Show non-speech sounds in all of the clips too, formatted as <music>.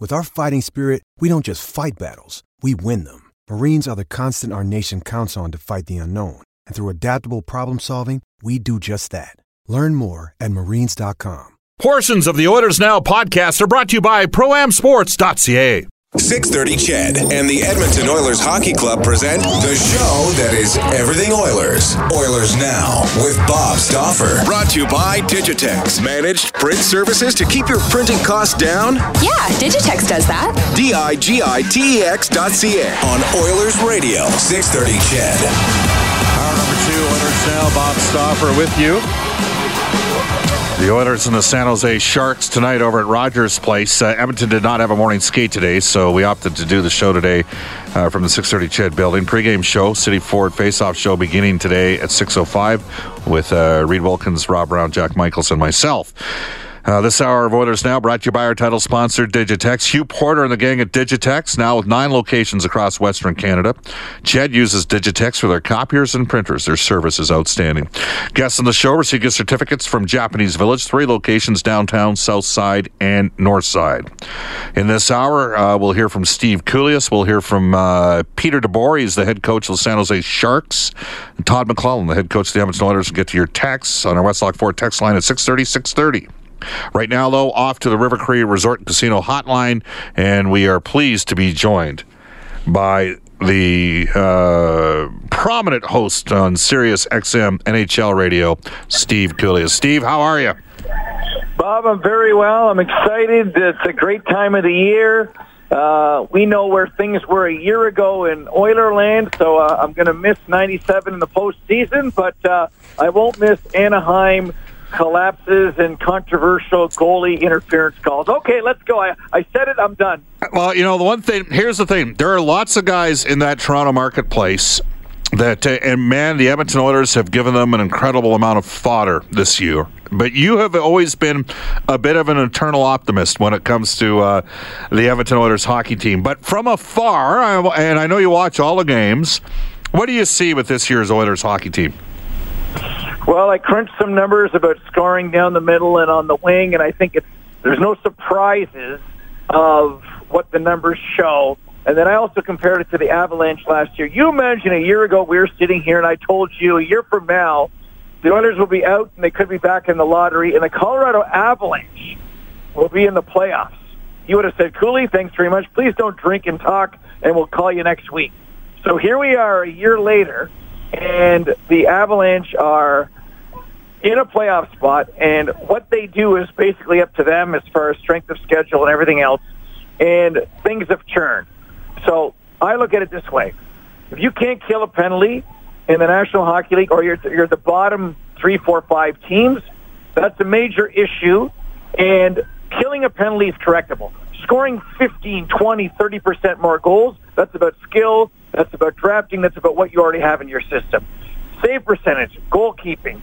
With our fighting spirit, we don't just fight battles, we win them. Marines are the constant our nation counts on to fight the unknown. And through adaptable problem solving, we do just that. Learn more at marines.com. Portions of the Oilers Now podcast are brought to you by ProAmSports.ca. 630 CHED and the Edmonton Oilers Hockey Club present the show that is everything Oilers. Oilers Now with Bob Stauffer. Brought to you by Digitex. Managed print services to keep your printing costs down? Yeah, Digitex does that. D-I-G-I-T-E-X dot C-A on Oilers Radio. 630 CHED. Hour number two, Oilers Now. Bob Stauffer with you. The Oilers and the San Jose Sharks tonight over at Rogers Place. Uh, Edmonton did not have a morning skate today, so we opted to do the show today uh, from the 6:30 Ched Building. Pre-game show, City Ford Face-Off show, beginning today at 6:05 with uh, Reed Wilkins, Rob Brown, Jack Michaels, and myself. Uh, this hour of Oilers Now brought to you by our title sponsor, Digitex. Hugh Porter and the gang at Digitex, now with nine locations across Western Canada. Ched uses Digitex for their copiers and printers. Their service is outstanding. Guests on the show receive certificates from Japanese Village, three locations downtown, south side, and north side. In this hour, uh, we'll hear from Steve Kouleas. We'll hear from uh, Peter DeBoer. He's the head coach of the San Jose Sharks. And Todd McLellan, the head coach of the Edmonton Oilers. We'll get to your texts on our Westlock Ford text line at 630, 630. Right now, though, off to the River Cree Resort and Casino Hotline, and we are pleased to be joined by the uh, prominent host on Sirius XM NHL Radio, Steve Kouleas. Steve, how are you? Bob, I'm very well. I'm excited. It's a great time of the year. Uh, we know where things were a year ago in Oilerland, so uh, I'm going to miss 97 in the postseason, but uh, I won't miss Anaheim collapses and controversial goalie interference calls. Okay, let's go. I, I said it. I'm done. Well, you know, the one thing, here's the thing there are lots of guys in that Toronto marketplace that, uh, and man, the Edmonton Oilers have given them an incredible amount of fodder this year. But you have always been a bit of an eternal optimist when it comes to uh, the Edmonton Oilers hockey team. But from afar, and I know you watch all the games, what do you see with this year's Oilers hockey team? Well, I crunched some numbers about scoring down the middle and on the wing, and I think it's there's no surprises of what the numbers show. And then I also compared it to the Avalanche last year. You imagine a year ago we were sitting here and I told you a year from now the Oilers will be out and they could be back in the lottery, and the Colorado Avalanche will be in the playoffs. You would have said, Cooley, thanks very much. Please don't drink and talk, and we'll call you next week. So here we are a year later, and the Avalanche are in a playoff spot, and what they do is basically up to them as far as strength of schedule and everything else. And things have churned. So I look at it this way: if you can't kill a penalty in the National Hockey League, or you're you're the bottom three, four, five teams, that's a major issue. And killing a penalty is correctable. Scoring 15, 20, 30 percent more goals, that's about skill. That's about drafting. That's about what you already have in your system. Save percentage, goalkeeping,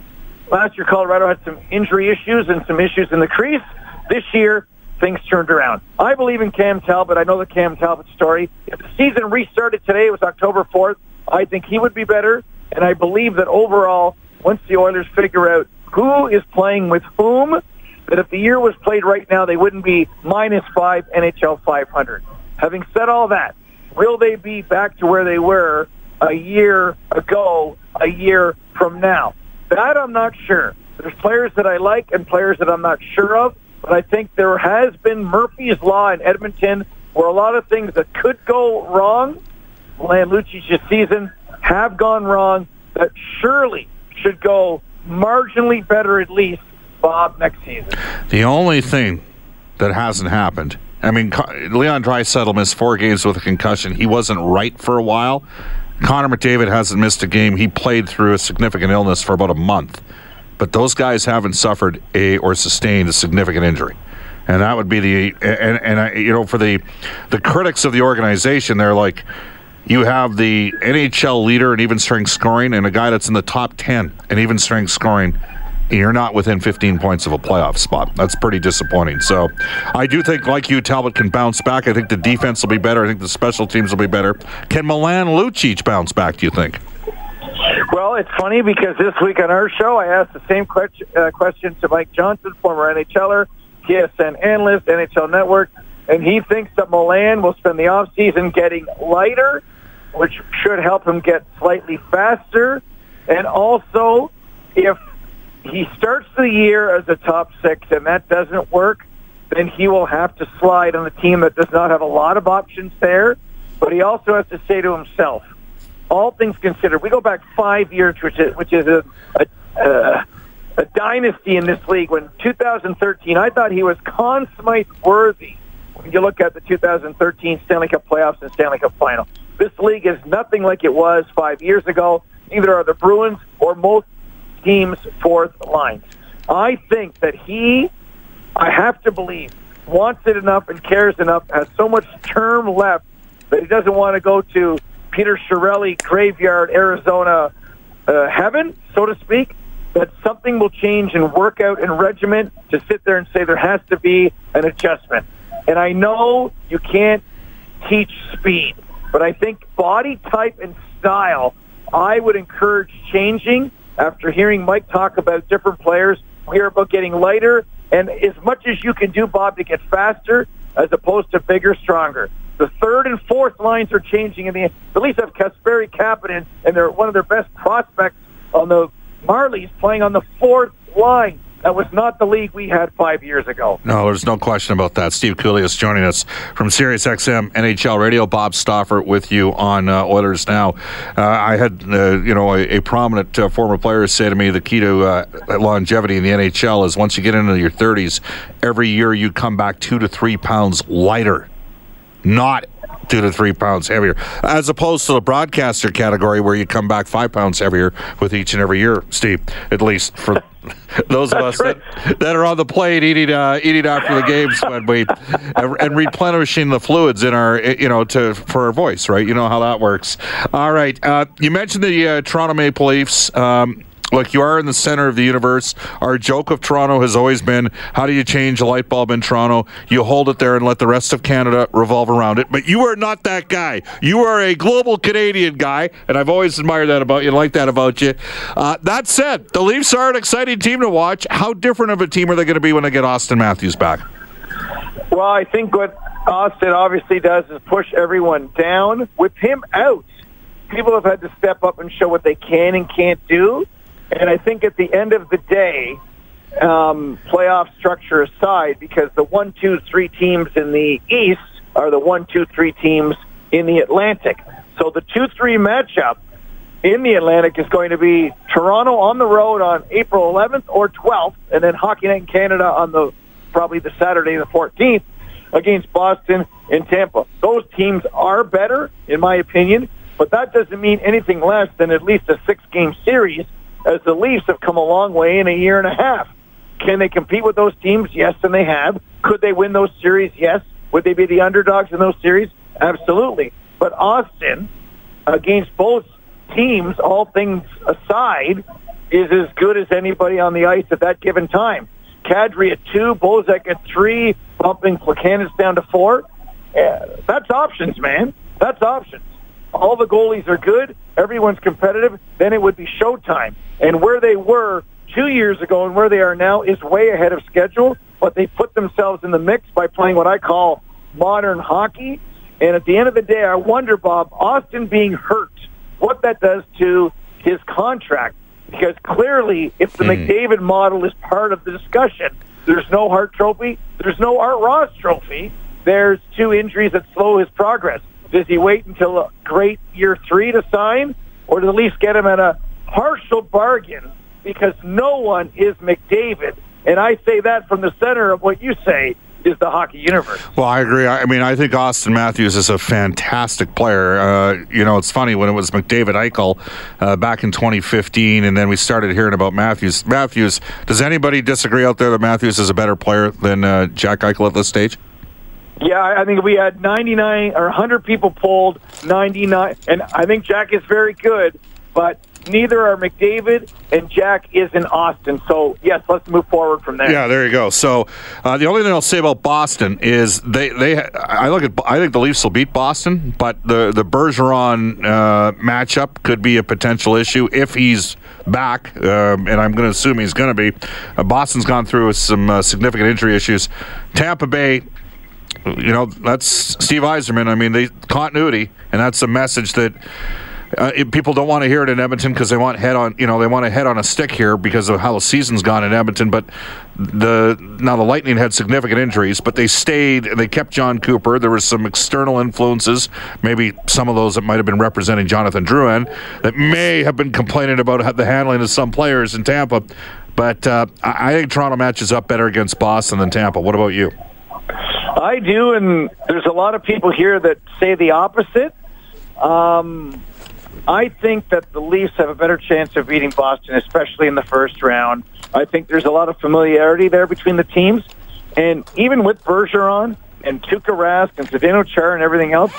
Last year, Colorado had some injury issues and some issues in the crease. This year, things turned around. I believe in Cam Talbot. I know the Cam Talbot story. If the season restarted today, it was October 4th, I think he would be better. And I believe that overall, once the Oilers figure out who is playing with whom, that if the year was played right now, they wouldn't be minus five NHL 500. Having said all that, will they be back to where they were a year ago, a year from now? That I'm not sure. There's players that I like and players that I'm not sure of, but I think there has been Murphy's Law in Edmonton where a lot of things that could go wrong, Milan Lucic's season, have gone wrong, that surely should go marginally better at least, Bob, next season. The only thing that hasn't happened. I mean, Leon Draisaitl missed four games with a concussion. He wasn't right for a while. Connor McDavid hasn't missed a game. He played through a significant illness for about a month. But those guys haven't suffered a or sustained a significant injury. And that would be the and and I, you know for the the critics of the organization, they're like, you have the NHL leader in even strength scoring and a guy that's in the top ten in even strength scoring you're not within 15 points of a playoff spot. That's pretty disappointing. So I do think, like you, Talbot can bounce back. I think the defense will be better. I think the special teams will be better. Can Milan Lucic bounce back, do you think? Well, it's funny because this week on our show, I asked the same question, uh, question to Mike Johnson, former NHLer, TSN analyst, NHL Network, and he thinks that Milan will spend the offseason getting lighter, which should help him get slightly faster. And also, if he starts the year as a top six and that doesn't work, then he will have to slide on a team that does not have a lot of options there. But he also has to say to himself, all things considered, we go back five years, which is which is a a, a dynasty in this league. When 2013, I thought he was Conn Smythe worthy. When you look at the 2013 Stanley Cup playoffs and Stanley Cup final, this league is nothing like it was five years ago. Neither are the Bruins or most team's fourth lines. I think that he, I have to believe, wants it enough and cares enough, has so much term left that he doesn't want to go to Peter Chiarelli graveyard, Arizona uh, heaven, so to speak, that something will change in workout and regiment to sit there and say there has to be an adjustment. And I know you can't teach speed, but I think body type and style, I would encourage changing after hearing Mike talk about different players, we hear about getting lighter, and as much as you can do, Bob, to get faster as opposed to bigger, stronger. The third and fourth lines are changing in the. The Leafs have Kasperi Kapanen, and they're one of their best prospects on the Marlies playing on the fourth line. That was not the league we had five years ago. No, there's no question about that. Steve Kouleas is joining us from SiriusXM NHL Radio. Bob Stauffer with you on uh, Oilers Now. Uh, I had, uh, you know, a, a prominent uh, former player say to me the key to uh, longevity in the NHL is once you get into your 30s, every year you come back two to three pounds lighter. Not two to three pounds heavier, as opposed to the broadcaster category where you come back five pounds heavier with each and every year, Steve, at least for <laughs> those of us right. that, that are on the plane eating uh, eating after the games when we and, and, replenishing the fluids in our you know to for our voice, right? You know how that works. All right, uh, you mentioned the uh, Toronto Maple Leafs. Um, Look, you are in the center of the universe. Our joke of Toronto has always been how do you change a light bulb in Toronto? You hold it there and let the rest of Canada revolve around it. But you are not that guy. You are a global Canadian guy, and I've always admired that about you, like that about you. Uh, that said, the Leafs are an exciting team to watch. How different of a team are they going to be when they get Auston Matthews back? Well, I think what Austin obviously does is push everyone down. With him out, people have had to step up and show what they can and can't do. And I think at the end of the day, um, playoff structure aside, because the one, two, three teams in the East are the one, two, three teams in the Atlantic. So the two, three matchup in the Atlantic is going to be Toronto on the road on April 11th or 12th, and then Hockey Night in Canada on the probably the Saturday the 14th against Boston and Tampa. Those teams are better, in my opinion, but that doesn't mean anything less than at least a six-game series as the Leafs have come a long way in a year and a half. Can they compete with those teams? Yes, and they have. Could they win those series? Yes. Would they be the underdogs in those series? Absolutely. But Auston, against both teams, all things aside, is as good as anybody on the ice at that given time. Kadri at two, Bozak at three, bumping Plekanec down to four. Yeah, that's options, man. That's options all the goalies are good, everyone's competitive, then it would be showtime. And where they were two years ago and where they are now is way ahead of schedule, but they put themselves in the mix by playing what I call modern hockey. And at the end of the day, I wonder, Bob, Auston being hurt, what that does to his contract. Because clearly, if the mm. McDavid model is part of the discussion, there's no Hart Trophy, there's no Art Ross Trophy, there's two injuries that slow his progress. Does he wait until great year three to sign, or at least get him at a partial bargain? Because no one is McDavid, and I say that from the center of what you say is the hockey universe. Well, I agree. I mean, I think Auston Matthews is a fantastic player. Uh, you know, it's funny when it was McDavid Eichel uh, back in 2015, and then we started hearing about Matthews. Matthews, does anybody disagree out there that Matthews is a better player than uh, Jack Eichel at this stage? Yeah, I think we had 99 or 100 people polled, 99, and I think Jack is very good, but neither are McDavid and Jack is in Auston. So yes, let's move forward from there. Yeah, there you go. So uh, the only thing I'll say about Boston is they they I look at I think the Leafs will beat Boston, but the the Bergeron uh, matchup could be a potential issue if he's back, um, and I'm going to assume he's going to be. Uh, Boston's gone through some uh, significant injury issues. Tampa Bay you know, that's Steve Yzerman. I mean, the continuity, and that's a message that uh, people don't want to hear it in Edmonton because they want head on, you know, they want a head on a stick here because of how the season's gone in Edmonton. But the now the Lightning had significant injuries, but they stayed. And they kept Jon Cooper. There was some external influences, maybe some of those that might have been representing Jonathan Drouin, that may have been complaining about the handling of some players in Tampa. But uh, I think Toronto matches up better against Boston than Tampa. What about you? I do, and there's a lot of people here that say the opposite. Um, I think that the Leafs have a better chance of beating Boston, especially in the first round. I think there's a lot of familiarity there between the teams, and even with Bergeron and Tuukka Rask and Zdeno Chara and everything else,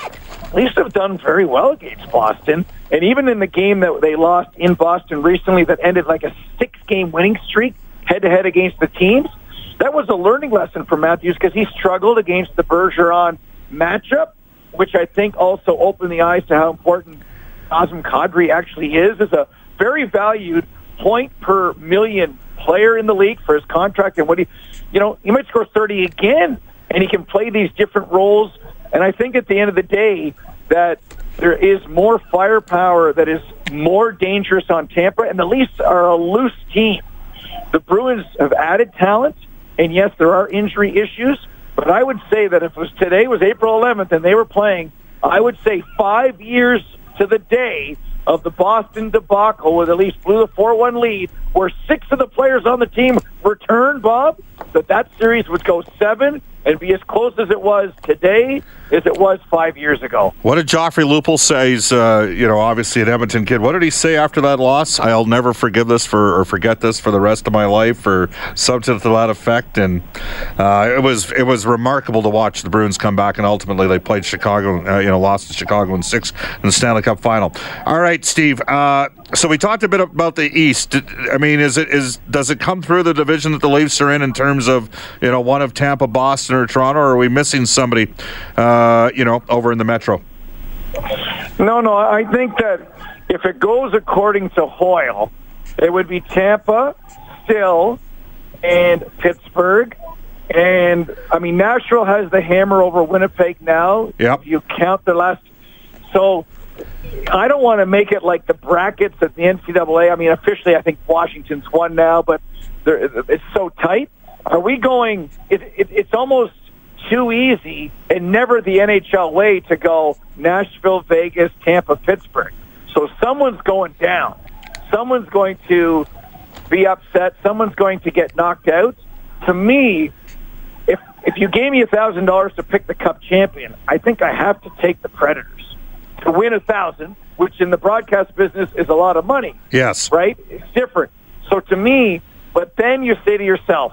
Leafs have done very well against Boston. And even in the game that they lost in Boston recently, that ended like a six-game winning streak head-to-head against the teams, that was a learning lesson for Matthews because he struggled against the Bergeron matchup, which I think also opened the eyes to how important Nazem Kadri actually is. as a very valued point per million player in the league for his contract and what he, you know, he might score 30 again and he can play these different roles. And I think at the end of the day that there is more firepower that is more dangerous on Tampa, and the Leafs are a loose team. The Bruins have added talent. And yes, there are injury issues, but I would say that if it was today was April 11th and they were playing, I would say five years to the day of the Boston debacle where the Leafs blew the 4-1 lead, where six of the players on the team returned, Bob, that that series would go seven and be as close as it was today as it was five years ago. What did Joffrey Lupul say? He's, uh, you know, obviously an Edmonton kid. What did he say after that loss? I'll never forgive this for or forget this for the rest of my life, or something to that effect. And uh, it was it was remarkable to watch the Bruins come back, and ultimately they played Chicago, uh, you know, lost to Chicago in six in the Stanley Cup final. All right, Steve. So we talked a bit about the East. I mean, is it is does it come through the division that the Leafs are in in terms of you know one of Tampa, Boston, or Toronto, or are we missing somebody, uh, you know, over in the Metro? No, no. I think that if it goes according to Hoyle, it would be Tampa, still, and Pittsburgh. And I mean, Nashville has the hammer over Winnipeg now. Yep. You count the last. So I don't want to make it like the brackets at the NCAA. I mean, officially, I think Washington's won now, but it's so tight. Are we going? It, it, it's almost too easy and never the NHL way to go Nashville, Vegas, Tampa, Pittsburgh. So someone's going down. Someone's going to be upset. Someone's going to get knocked out. To me, if if you gave me a thousand dollars to pick the Cup champion, I think I have to take the Predators to win a thousand, which in the broadcast business is a lot of money. Yes. Right? It's different. So to me, but then you say to yourself,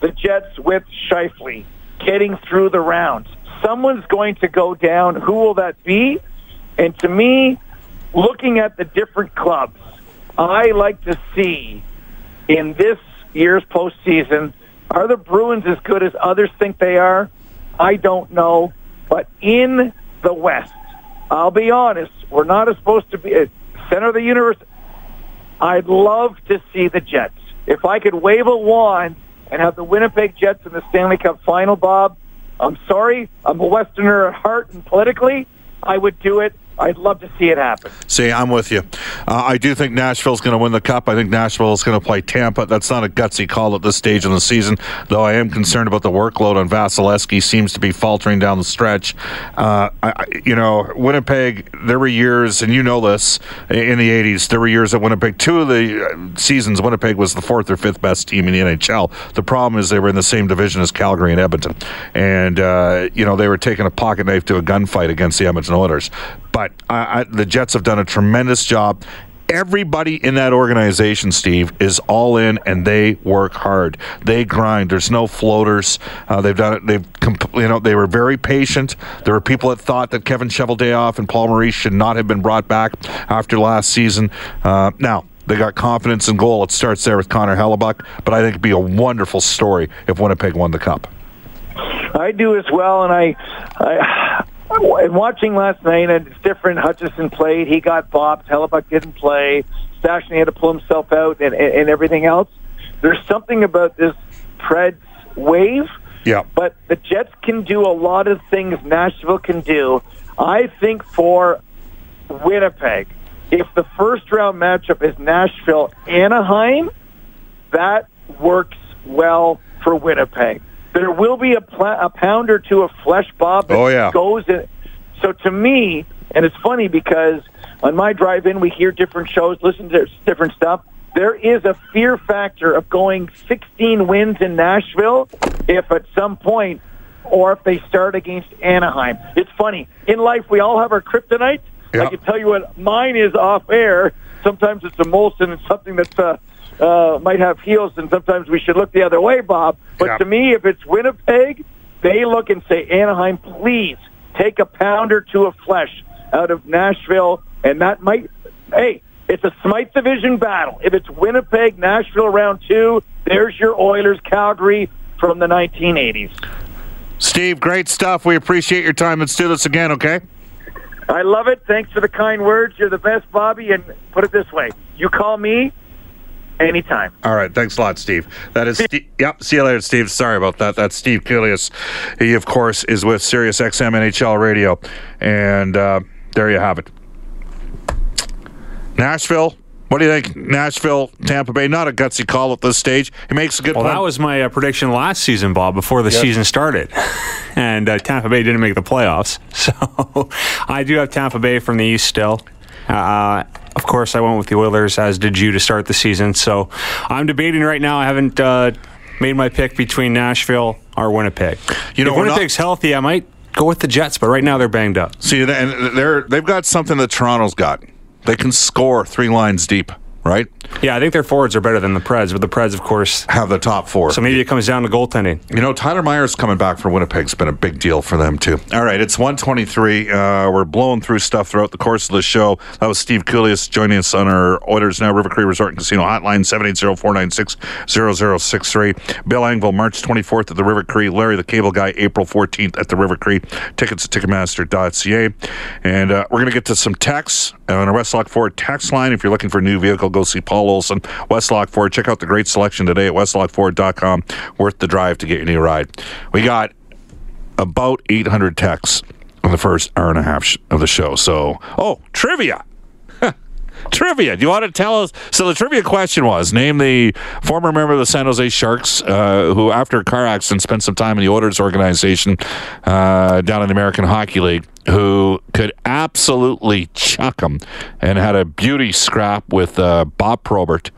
the Jets with Scheifele getting through the rounds. Someone's going to go down. Who will that be? And to me, looking at the different clubs, I like to see in this year's postseason, are the Bruins as good as others think they are? I don't know. But in the West, I'll be honest, we're not supposed to be a center of the universe. I'd love to see the Jets. If I could wave a wand and have the Winnipeg Jets in the Stanley Cup final, Bob, I'm sorry, I'm a Westerner at heart and politically, I would do it I'd love to see it happen. See, I'm with you. Uh, I do think Nashville's going to win the cup. I think Nashville is going to play Tampa. That's not a gutsy call at this stage in the season, though I am concerned about the workload on Vasilevskiy. Seems to be faltering down the stretch. Uh, I, you know, Winnipeg. There were years, and you know this, in the '80s. There were years at Winnipeg. Two of the uh, seasons, Winnipeg was the fourth or fifth best team in the NHL. The problem is they were in the same division as Calgary and Edmonton, and uh, you know they were taking a pocket knife to a gunfight against the Edmonton Oilers. But I, I, the Jets have done a tremendous job. Everybody in that organization, Steve, is all in and they work hard. They grind. There's no floaters. Uh, they've done it. They've, you know, they were very patient. There were people that thought that Kevin Cheveldayoff and Paul Maurice should not have been brought back after last season. Uh, now, they got confidence in goal. It starts there with Connor Hellebuyck, but I think it'd be a wonderful story if Winnipeg won the cup. I do as well, and I, I and watching last night, and it's different. Hutchison played; he got bopped. Hellebuyck didn't play. Stastny had to pull himself out, and, and, and everything else. There's something about this Preds wave. Yeah. But the Jets can do a lot of things Nashville can do. I think for Winnipeg, if the first round matchup is Nashville Anaheim, that works well for Winnipeg. There will be a, pl- a pound or two of flesh, Bob. That Oh, yeah. Goes in. So to me, and it's funny because on my drive-in we hear different shows, listen to different stuff. There is a fear factor of going 16 wins in Nashville if at some point, or if they start against Anaheim. It's funny. In life, we all have our kryptonite. Yeah. I can tell you what mine is off air. Sometimes it's a Molson and something that's uh, uh, might have heels, and sometimes we should look the other way, Bob. But Yeah. to me, if it's Winnipeg, they look and say, Anaheim, please take a pound or two of flesh out of Nashville, and that might, hey, it's a Smythe Division battle. If it's Winnipeg, Nashville round two, there's your Oilers, Calgary from the 1980s. Steve, great stuff. We appreciate your time. Let's do this again, okay? I love it. Thanks for the kind words. You're the best, Bobby. And put it this way: you call me anytime. All right. Thanks a lot, Steve. That is, Steve. yep. See you later, Steve. Sorry about that. That's Steve Kouleas. He, of course, is with Sirius XM NHL Radio. And uh, there you have it. Nashville. What do you think? Nashville, Tampa Bay. Not a gutsy call at this stage. He makes a good Well, point. that was my uh, prediction last season, Bob, before the Yes. season started. <laughs> and uh, Tampa Bay didn't make the playoffs. <laughs> So <laughs> I do have Tampa Bay from the East still. Uh, of course, I went with the Oilers, as did you, to start the season. So I'm debating right now. I haven't uh, made my pick between Nashville or Winnipeg. You know, if we're not- Winnipeg's healthy, I might go with the Jets, but right now they're banged up. See, and they're they've got something that Toronto's got. They can score three lines deep, right? Yeah, I think their forwards are better than the Preds, but the Preds, of course. Have the top four. So maybe it comes down to goaltending. You know, Tyler Myers coming back for Winnipeg's been a big deal for them too. All right, it's 123. Uh, we're blowing through stuff throughout the course of the show. That was Steve Kouleas joining us on our Oilers Now River Cree Resort and Casino hotline 780-496-0063. Bill Engvall, March 24th at the River Cree. Larry the Cable Guy, April 14th at the River Cree. Tickets at Ticketmaster.ca. And uh, we're going to get to some texts on our Westlock Ford text line. If you're looking for a new vehicle, go see Paul Olson, Westlock Ford. Check out the great selection today at westlockford.com. Worth the drive to get your new ride. We got about 800 texts in the first hour and a half of the show. So, oh, trivia. Trivia. Do you want to tell us? So the trivia question was: Name the former member of the San Jose Sharks uh, who, after a car accident, spent some time in the Oilers organization uh, down in the American Hockey League, who could absolutely chuck them and had a beauty scrap with uh, Bob Probert.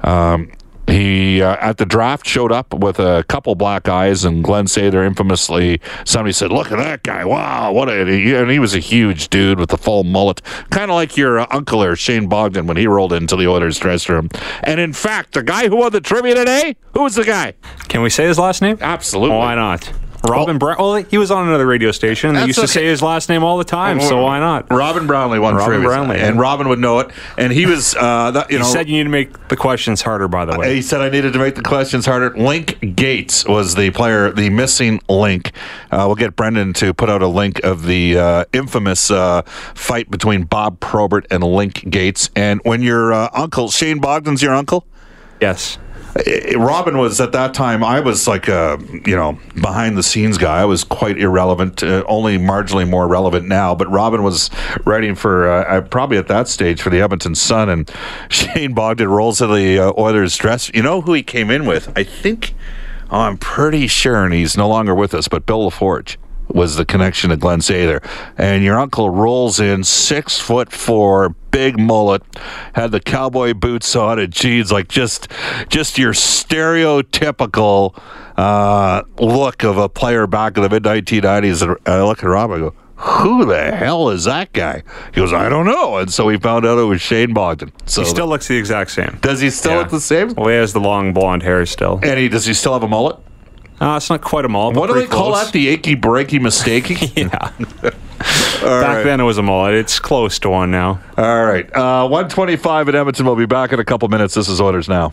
Um, he uh, at the draft showed up with a couple black eyes, and Glenn Sather infamously somebody said, "Look at that guy! Wow, what a!" And he was a huge dude with the full mullet, kind of like your uh, uncle or Shane Bogdan when he rolled into the Oilers dressing room. And in fact, the guy who won the trivia today, who was the guy? Can we say his last name? Absolutely. Why not? Robin Brown. Well, he was on another radio station. They used to say his last name all the time, so why not? Robin Brownlee won Robin Brownlee, and yeah. Robin would know it. And he was, uh, that, you He know, said you need to make the questions harder. By the way, He said I needed to make the questions harder. Link Gaetz was the player, the missing link. Uh, we'll get Brendan to put out a link of the uh, infamous uh, fight between Bob Probert and Link Gaetz. And when your uh, uncle Shane Bogdan's your uncle, yes. Robin was at that time. I was like a you know behind the scenes guy. I was quite irrelevant, uh, only marginally more relevant now. But Robin was writing for uh, probably at that stage for the Edmonton Sun, and <laughs> Shane Bogdan rolls to the uh, Oilers dress. You know who he came in with? I think. Oh, I'm pretty sure, and he's no longer with us. But Bill LaForge was the connection to Glenn Sather. And your uncle rolls in, six foot four, big mullet, had the cowboy boots on and jeans, like just just your stereotypical uh, look of a player back in the mid 1990s. And I look at Rob, I go, who the hell is that guy? He goes, I don't know. And so we found out it was Shane Bogdan. So he still looks the exact same. Does he still yeah. look the same? Well, he has the long blonde hair still. And he does he still have a mullet? Uh, it's not quite a mullet. What do they close. call that? The achy breaky mistake? <laughs> yeah. Back right. then it was a mullet. It's close to one now. All right. Uh, 125 at Edmonton. We'll be back in a couple minutes. This is Oilers Now.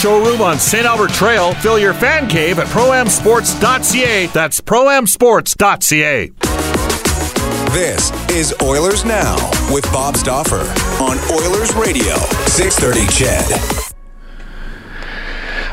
showroom on St. Albert Trail. Fill your fan cave at proamsports.ca. That's proamsports.ca. This is Oilers Now with Bob Stauffer on Oilers Radio, 630 CHED.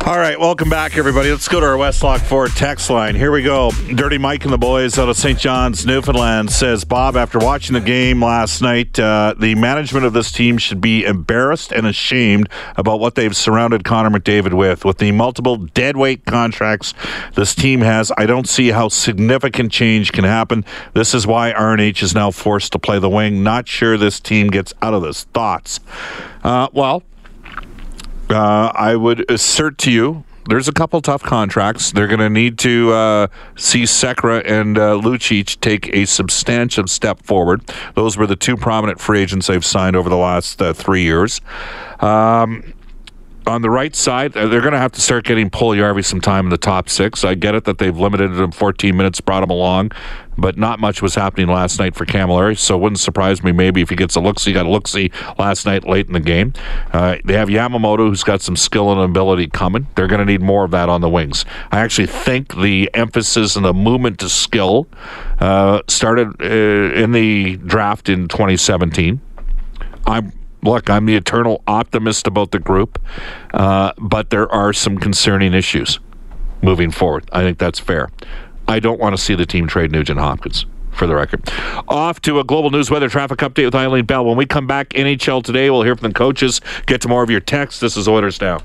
All right, welcome back, everybody. Let's go to our Westlock Ford text line. Here we go. Dirty Mike and the boys out of St. John's, Newfoundland says, Bob, after watching the game last night, uh, the management of this team should be embarrassed and ashamed about what they've surrounded Connor McDavid with. With the multiple deadweight contracts this team has, I don't see how significant change can happen. This is why RNH is now forced to play the wing. Not sure this team gets out of this. Thoughts? Uh, well, uh, I would assert to you there's a couple tough contracts. They're going to need to uh, see Sekera and uh, Lucic take a substantial step forward. Those were the two prominent free agents they've signed over the last uh, three years. Um, on the right side, uh, they're going to have to start getting Puljujarvi some time in the top six. I get it that they've limited him 14 minutes, brought him along, but not much was happening last night for Cammalleri, so it wouldn't surprise me maybe if he gets a look-see. Got a look-see last night late in the game. Uh, they have Yamamoto, who's got some skill and ability coming. They're going to need more of that on the wings. I actually think the emphasis and the movement to skill uh, started uh, in the draft in 2017. I'm look, I'm the eternal optimist about the group, uh, but there are some concerning issues moving forward. I think that's fair. I don't want to see the team trade Nugent Hopkins. For the record, off to a global news weather traffic update with Eileen Bell. When we come back, NHL today, we'll hear from the coaches. Get to more of your texts. This is Oilers Now.